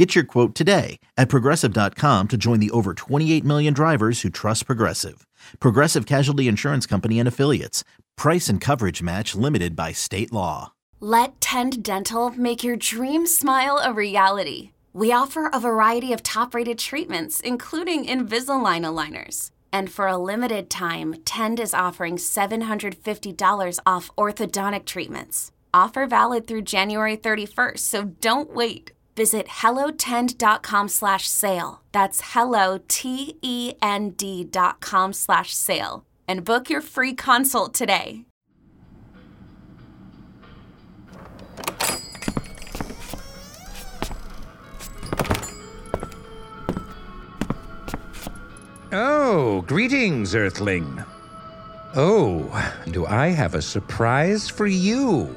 Get your quote today at progressive.com to join the over 28 million drivers who trust Progressive. Progressive Casualty Insurance Company and Affiliates. Price and coverage match limited by state law. Let Tend Dental make your dream smile a reality. We offer a variety of top rated treatments, including Invisalign aligners. And for a limited time, Tend is offering $750 off orthodontic treatments. Offer valid through January 31st, so don't wait. Visit hellotend.com slash sale. That's hello, T-E-N-D dot com slash sale. And book your free consult today. Oh, greetings, Earthling. Oh, do I have a surprise for you?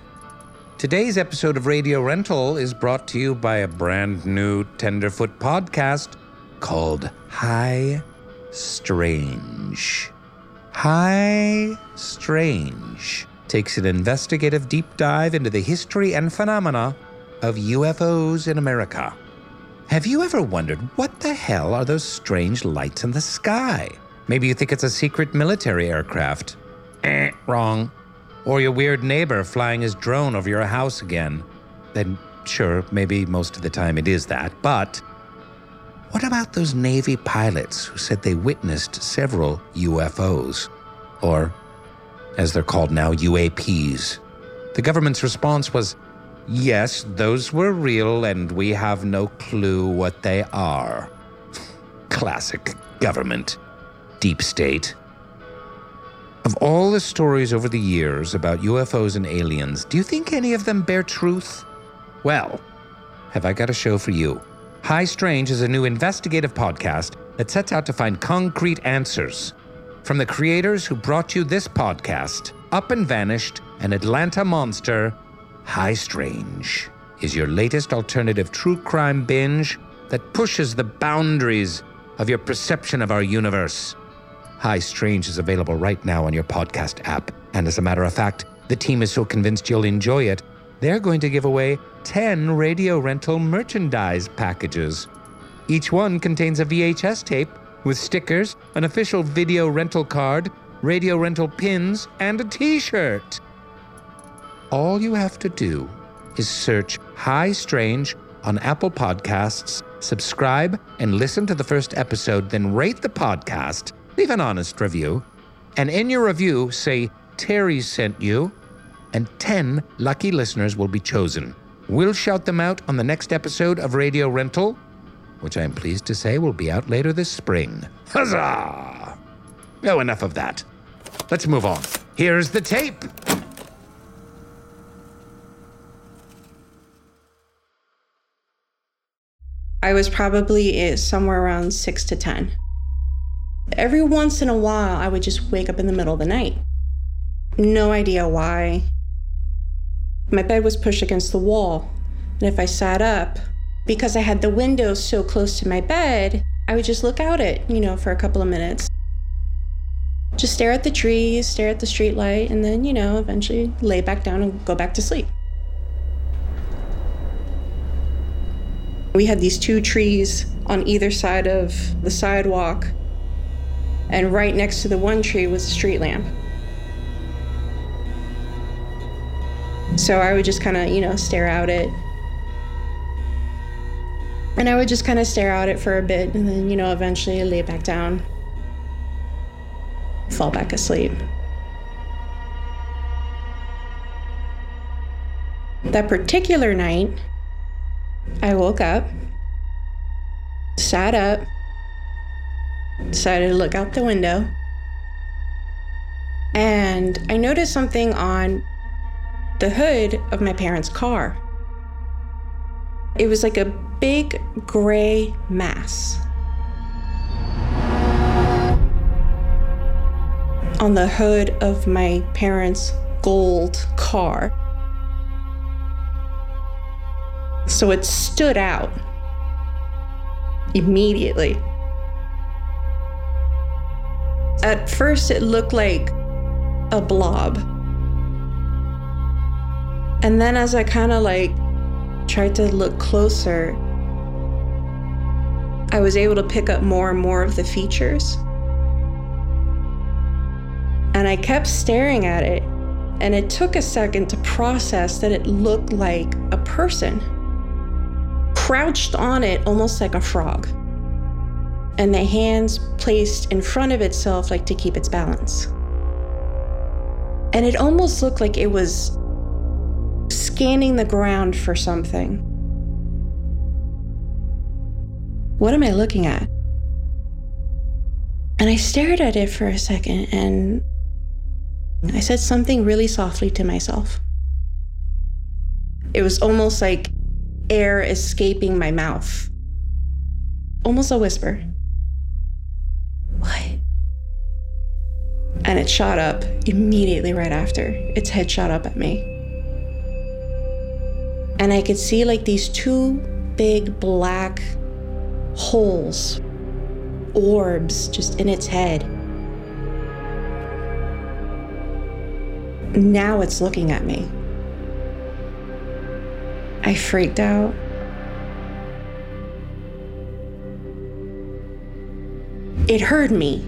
Today's episode of Radio Rental is brought to you by a brand new Tenderfoot podcast called High Strange. High Strange takes an investigative deep dive into the history and phenomena of UFOs in America. Have you ever wondered what the hell are those strange lights in the sky? Maybe you think it's a secret military aircraft. Eh, wrong. Or your weird neighbor flying his drone over your house again. Then, sure, maybe most of the time it is that. But what about those Navy pilots who said they witnessed several UFOs? Or, as they're called now, UAPs. The government's response was Yes, those were real, and we have no clue what they are. Classic government. Deep state. Of all the stories over the years about UFOs and aliens, do you think any of them bear truth? Well, have I got a show for you? High Strange is a new investigative podcast that sets out to find concrete answers. From the creators who brought you this podcast, Up and Vanished, and Atlanta Monster, High Strange is your latest alternative true crime binge that pushes the boundaries of your perception of our universe. High Strange is available right now on your podcast app. And as a matter of fact, the team is so convinced you'll enjoy it, they're going to give away 10 radio rental merchandise packages. Each one contains a VHS tape with stickers, an official video rental card, radio rental pins, and a t shirt. All you have to do is search High Strange on Apple Podcasts, subscribe, and listen to the first episode, then rate the podcast leave an honest review, and in your review say Terry sent you, and 10 lucky listeners will be chosen. We'll shout them out on the next episode of Radio Rental, which I am pleased to say will be out later this spring. Huzzah! Oh, enough of that. Let's move on. Here's the tape. I was probably eh, somewhere around six to 10. Every once in a while, I would just wake up in the middle of the night. No idea why. My bed was pushed against the wall, and if I sat up, because I had the window so close to my bed, I would just look out it, you know, for a couple of minutes. Just stare at the trees, stare at the street light, and then, you know, eventually lay back down and go back to sleep. We had these two trees on either side of the sidewalk and right next to the one tree was a street lamp. So I would just kind of, you know, stare out it. And I would just kind of stare out it for a bit and then, you know, eventually lay back down, fall back asleep. That particular night, I woke up, sat up, decided to look out the window. And I noticed something on the hood of my parents' car. It was like a big gray mass. on the hood of my parents' gold car. So it stood out immediately. At first, it looked like a blob. And then, as I kind of like tried to look closer, I was able to pick up more and more of the features. And I kept staring at it, and it took a second to process that it looked like a person crouched on it almost like a frog, and the hands placed in front of itself like to keep its balance. And it almost looked like it was scanning the ground for something. What am I looking at? And I stared at it for a second and I said something really softly to myself. It was almost like air escaping my mouth. Almost a whisper. What? And it shot up immediately right after. Its head shot up at me. And I could see like these two big black holes, orbs just in its head. Now it's looking at me. I freaked out. It heard me.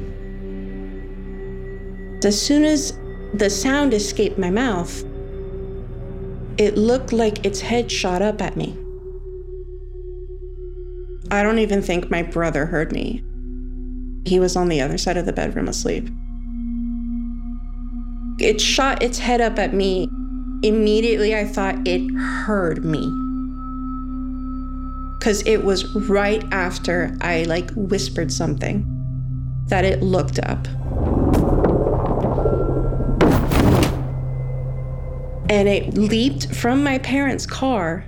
As soon as the sound escaped my mouth, it looked like its head shot up at me. I don't even think my brother heard me. He was on the other side of the bedroom asleep. It shot its head up at me immediately I thought it heard me. Cuz it was right after I like whispered something that it looked up. And it leaped from my parents' car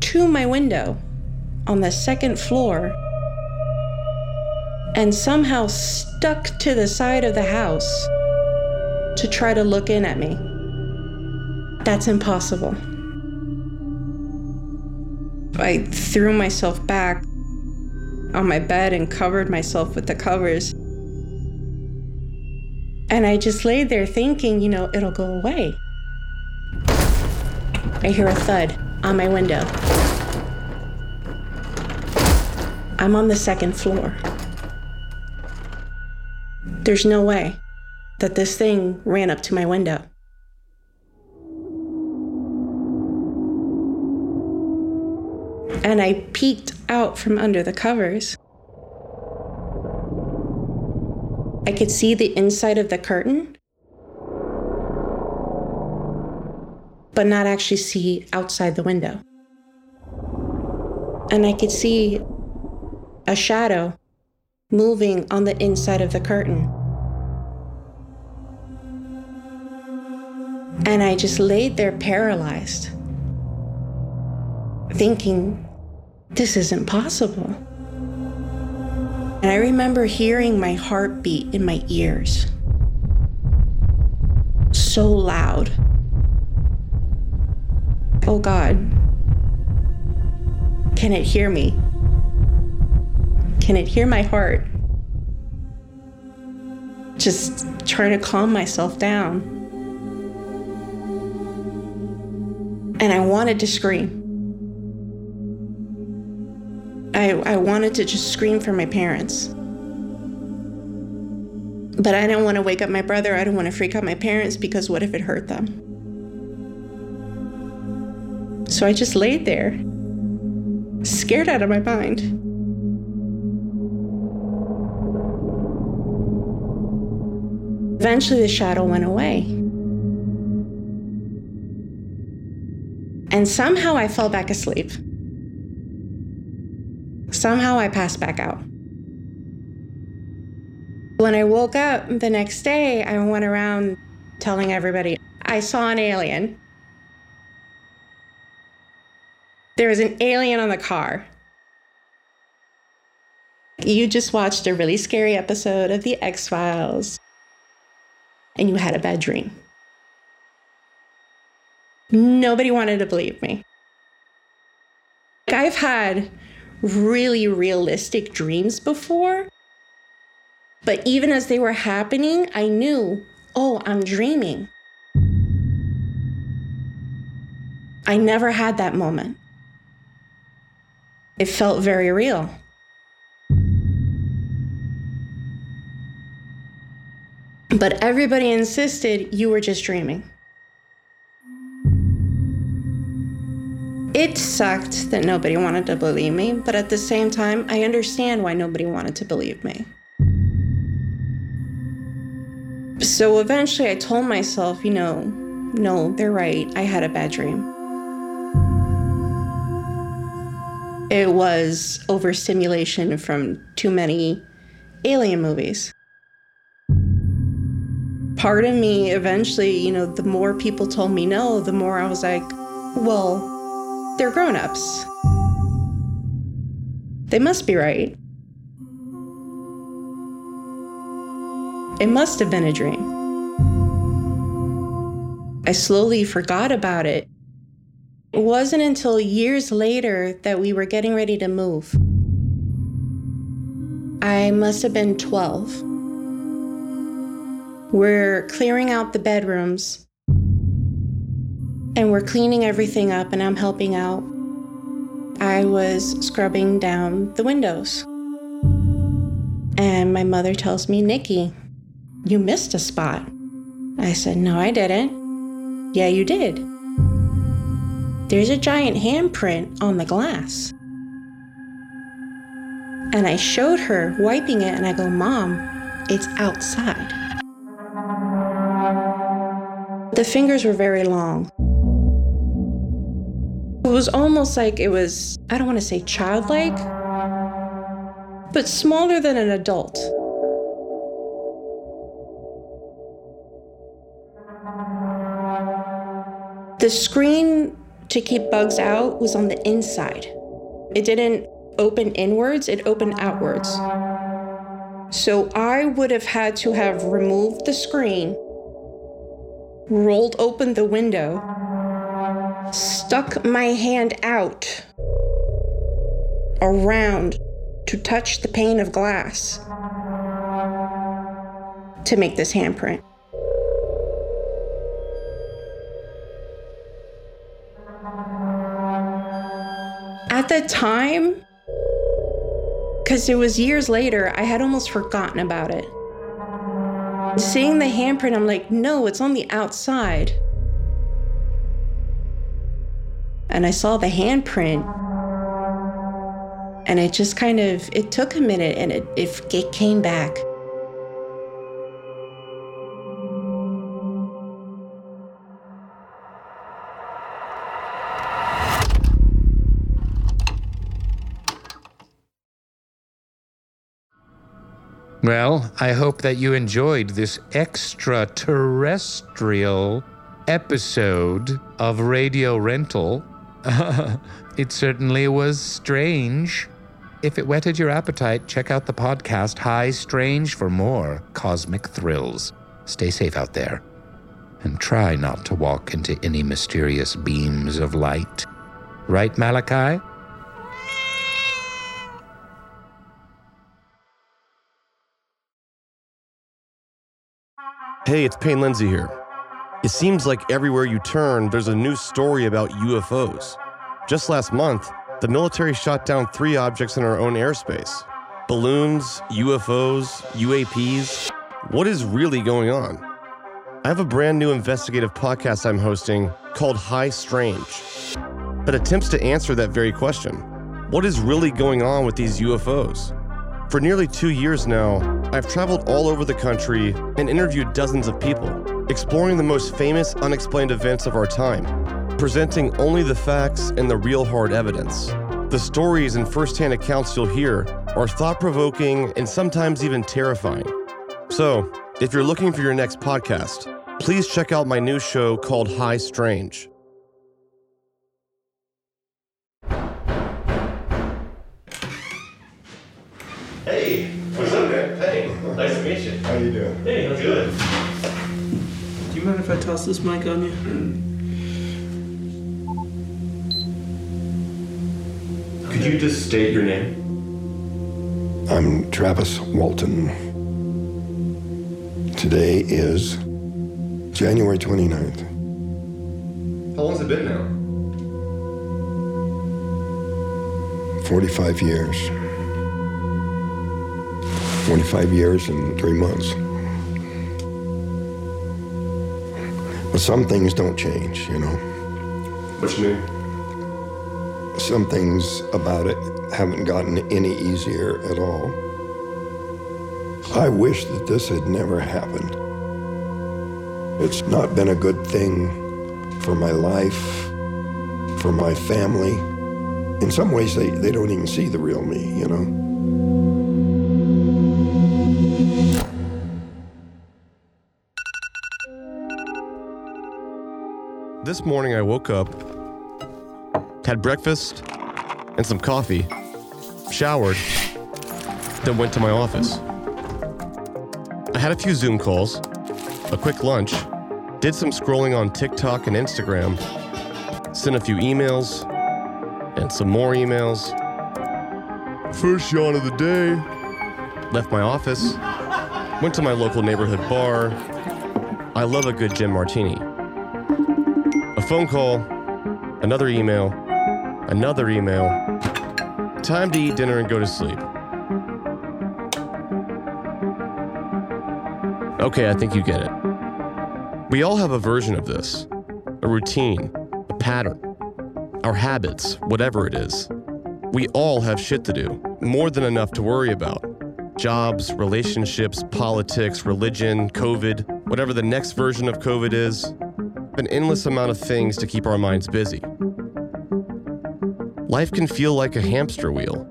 to my window on the second floor and somehow stuck to the side of the house to try to look in at me. That's impossible. I threw myself back on my bed and covered myself with the covers. And I just laid there thinking, you know, it'll go away. I hear a thud on my window. I'm on the second floor. There's no way that this thing ran up to my window. And I peeked out from under the covers. I could see the inside of the curtain, but not actually see outside the window. And I could see a shadow moving on the inside of the curtain. And I just laid there paralyzed, thinking, this isn't possible. And I remember hearing my heartbeat in my ears. So loud. Oh God. Can it hear me? Can it hear my heart? Just trying to calm myself down. And I wanted to scream. I, I wanted to just scream for my parents. But I didn't want to wake up my brother. I didn't want to freak out my parents because what if it hurt them? So I just laid there, scared out of my mind. Eventually, the shadow went away. And somehow I fell back asleep. Somehow I passed back out. When I woke up the next day, I went around telling everybody I saw an alien. There was an alien on the car. You just watched a really scary episode of The X Files. and you had a bad dream. Nobody wanted to believe me. I've had really realistic dreams before, but even as they were happening, I knew, oh, I'm dreaming. I never had that moment. It felt very real. But everybody insisted you were just dreaming. It sucked that nobody wanted to believe me, but at the same time, I understand why nobody wanted to believe me. So eventually I told myself, you know, no, they're right. I had a bad dream. It was overstimulation from too many alien movies. Part of me eventually, you know, the more people told me no, the more I was like, well, they're grown ups. They must be right. It must have been a dream. I slowly forgot about it. It wasn't until years later that we were getting ready to move. I must have been 12. We're clearing out the bedrooms and we're cleaning everything up, and I'm helping out. I was scrubbing down the windows. And my mother tells me, Nikki, you missed a spot. I said, No, I didn't. Yeah, you did. There's a giant handprint on the glass. And I showed her wiping it, and I go, Mom, it's outside. The fingers were very long. It was almost like it was, I don't want to say childlike, but smaller than an adult. The screen to keep bugs out was on the inside. It didn't open inwards, it opened outwards. So I would have had to have removed the screen, rolled open the window, stuck my hand out around to touch the pane of glass to make this handprint. At the time, because it was years later, I had almost forgotten about it. Seeing the handprint, I'm like, no, it's on the outside. And I saw the handprint, and it just kind of it took a minute, and it it, it came back. Well, I hope that you enjoyed this extraterrestrial episode of Radio Rental. it certainly was strange. If it whetted your appetite, check out the podcast High Strange for more cosmic thrills. Stay safe out there. And try not to walk into any mysterious beams of light. Right, Malachi? Hey, it's Payne Lindsay here. It seems like everywhere you turn, there's a new story about UFOs. Just last month, the military shot down three objects in our own airspace balloons, UFOs, UAPs. What is really going on? I have a brand new investigative podcast I'm hosting called High Strange that attempts to answer that very question. What is really going on with these UFOs? For nearly two years now, I've traveled all over the country and interviewed dozens of people, exploring the most famous unexplained events of our time, presenting only the facts and the real hard evidence. The stories and firsthand accounts you'll hear are thought provoking and sometimes even terrifying. So, if you're looking for your next podcast, please check out my new show called High Strange. Hey, what's up, man? Hey, nice to meet you. How you doing? Hey, how's it good? Mind if I toss this mic on you? Could you just state your name? I'm Travis Walton. Today is January 29th. How long's it been now? 45 years. 45 years and three months. But some things don't change, you know. What you mean? Some things about it haven't gotten any easier at all. I wish that this had never happened. It's not been a good thing for my life, for my family. In some ways, they, they don't even see the real me, you know? This morning I woke up, had breakfast and some coffee, showered, then went to my office. I had a few Zoom calls, a quick lunch, did some scrolling on TikTok and Instagram, sent a few emails, and some more emails. First yawn of the day. Left my office, went to my local neighborhood bar. I love a good gin martini. Phone call, another email, another email. Time to eat dinner and go to sleep. Okay, I think you get it. We all have a version of this a routine, a pattern, our habits, whatever it is. We all have shit to do, more than enough to worry about. Jobs, relationships, politics, religion, COVID, whatever the next version of COVID is, an endless amount of things to keep our minds busy. Life can feel like a hamster wheel,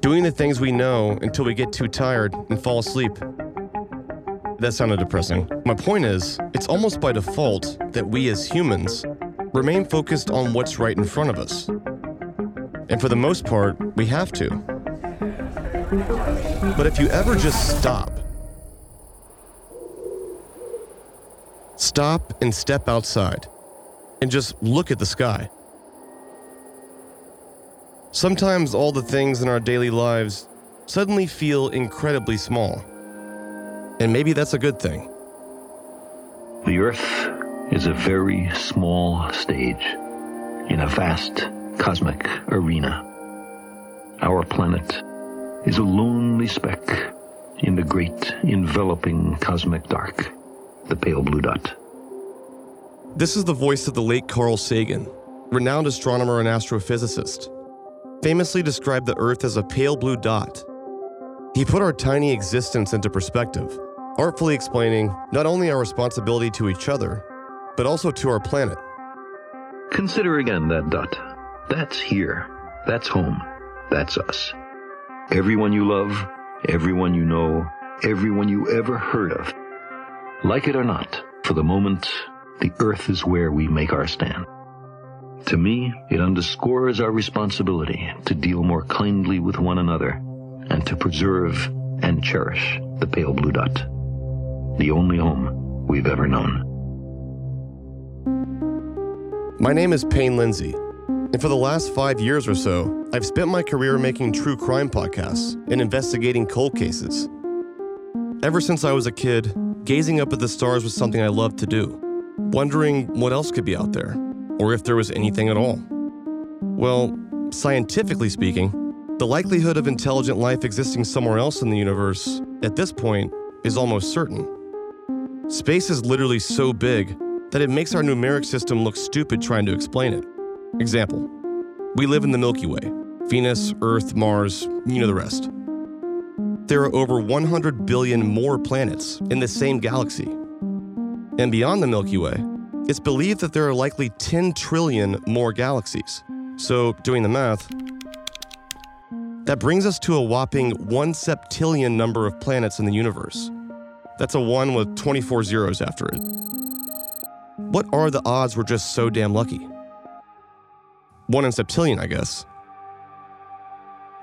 doing the things we know until we get too tired and fall asleep. That sounded depressing. My point is, it's almost by default that we as humans remain focused on what's right in front of us. And for the most part, we have to. But if you ever just stop, stop and step outside and just look at the sky. Sometimes all the things in our daily lives suddenly feel incredibly small. And maybe that's a good thing. The Earth is a very small stage in a vast cosmic arena. Our planet is a lonely speck in the great enveloping cosmic dark, the pale blue dot. This is the voice of the late Carl Sagan, renowned astronomer and astrophysicist. Famously described the Earth as a pale blue dot. He put our tiny existence into perspective, artfully explaining not only our responsibility to each other, but also to our planet. Consider again that dot. That's here. That's home. That's us. Everyone you love, everyone you know, everyone you ever heard of. Like it or not, for the moment, the earth is where we make our stand. To me, it underscores our responsibility to deal more kindly with one another and to preserve and cherish the pale blue dot, the only home we've ever known. My name is Payne Lindsay, and for the last five years or so, I've spent my career making true crime podcasts and investigating cold cases. Ever since I was a kid, gazing up at the stars was something I loved to do, wondering what else could be out there, or if there was anything at all. Well, scientifically speaking, the likelihood of intelligent life existing somewhere else in the universe, at this point, is almost certain. Space is literally so big that it makes our numeric system look stupid trying to explain it. Example We live in the Milky Way Venus, Earth, Mars, you know the rest. There are over 100 billion more planets in the same galaxy. And beyond the Milky Way, it's believed that there are likely 10 trillion more galaxies. So, doing the math, that brings us to a whopping 1 septillion number of planets in the universe. That's a 1 with 24 zeros after it. What are the odds we're just so damn lucky? 1 in septillion, I guess.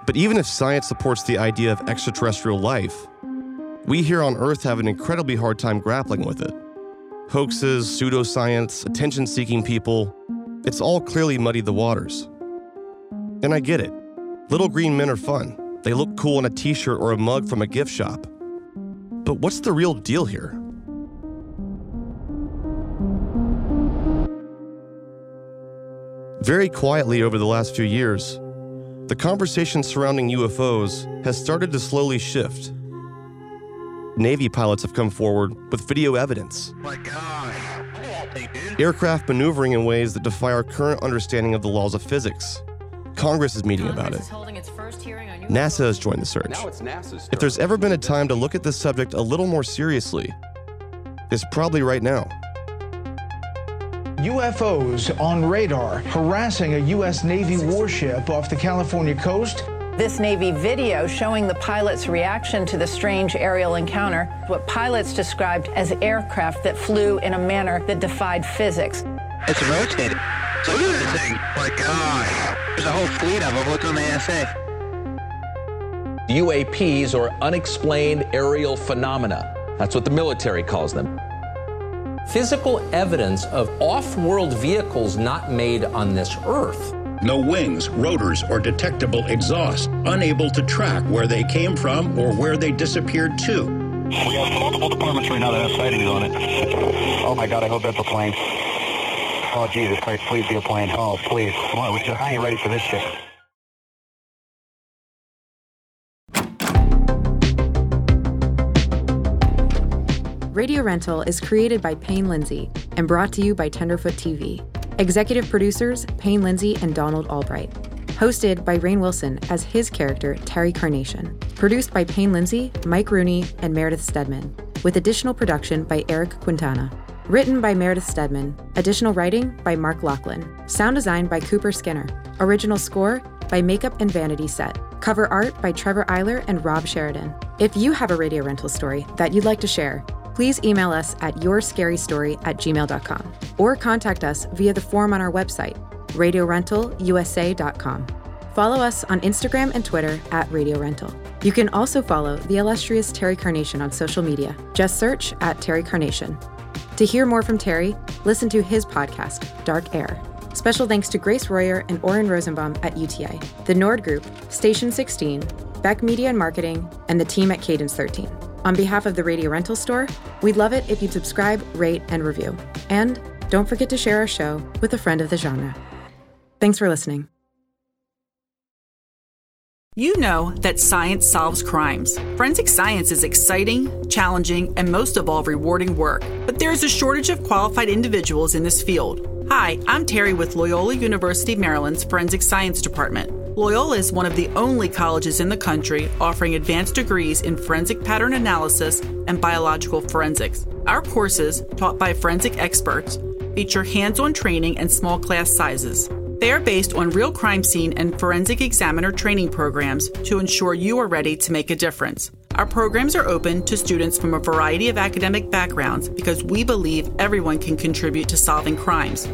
But even if science supports the idea of extraterrestrial life, we here on Earth have an incredibly hard time grappling with it. hoaxes, pseudoscience, attention seeking people. It's all clearly muddied the waters. And I get it. Little green men are fun. They look cool in a t shirt or a mug from a gift shop. But what's the real deal here? Very quietly over the last few years, the conversation surrounding UFOs has started to slowly shift. Navy pilots have come forward with video evidence. Aircraft maneuvering in ways that defy our current understanding of the laws of physics. Congress is meeting about it. NASA has joined the search. If there's ever been a time to look at this subject a little more seriously, it's probably right now. UFOs on radar harassing a U.S. Navy warship off the California coast. This Navy video showing the pilot's reaction to the strange aerial encounter, what pilots described as aircraft that flew in a manner that defied physics. It's rotated. So look at this thing. My God. There's a whole fleet of them. Look on the ASA. UAPs or unexplained aerial phenomena. That's what the military calls them. Physical evidence of off world vehicles not made on this Earth. No wings, rotors, or detectable exhaust. Unable to track where they came from or where they disappeared to. We have multiple departments right now that have sightings on it. Oh my God, I hope that's a plane. Oh Jesus Christ, please be a plane. Oh please, come on, we just, I ain't ready for this shit. Radio Rental is created by Payne Lindsay and brought to you by Tenderfoot TV. Executive producers Payne Lindsay and Donald Albright. Hosted by Rainn Wilson as his character, Terry Carnation. Produced by Payne Lindsay, Mike Rooney, and Meredith Stedman. With additional production by Eric Quintana. Written by Meredith Stedman. Additional writing by Mark Lachlan. Sound design by Cooper Skinner. Original score by Makeup and Vanity Set. Cover art by Trevor Eiler and Rob Sheridan. If you have a radio rental story that you'd like to share, please email us at yourscarystory at gmail.com or contact us via the form on our website, radiorentalusa.com. Follow us on Instagram and Twitter at Radio Rental. You can also follow the illustrious Terry Carnation on social media. Just search at Terry Carnation. To hear more from Terry, listen to his podcast, Dark Air. Special thanks to Grace Royer and Oren Rosenbaum at UTA, the Nord Group, Station 16, Beck Media and Marketing, and the team at Cadence 13. On behalf of the Radio Rental Store, we'd love it if you'd subscribe, rate, and review. And don't forget to share our show with a friend of the genre. Thanks for listening. You know that science solves crimes. Forensic science is exciting, challenging, and most of all, rewarding work. But there is a shortage of qualified individuals in this field. Hi, I'm Terry with Loyola University Maryland's Forensic Science Department. Loyola is one of the only colleges in the country offering advanced degrees in forensic pattern analysis and biological forensics. Our courses, taught by forensic experts, feature hands on training and small class sizes. They are based on real crime scene and forensic examiner training programs to ensure you are ready to make a difference. Our programs are open to students from a variety of academic backgrounds because we believe everyone can contribute to solving crimes.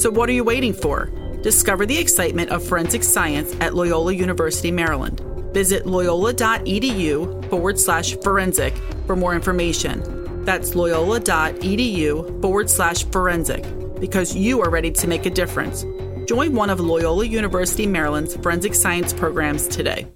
So, what are you waiting for? Discover the excitement of forensic science at Loyola University, Maryland. Visit loyola.edu forward slash forensic for more information. That's loyola.edu forward slash forensic because you are ready to make a difference. Join one of Loyola University Maryland's forensic science programs today.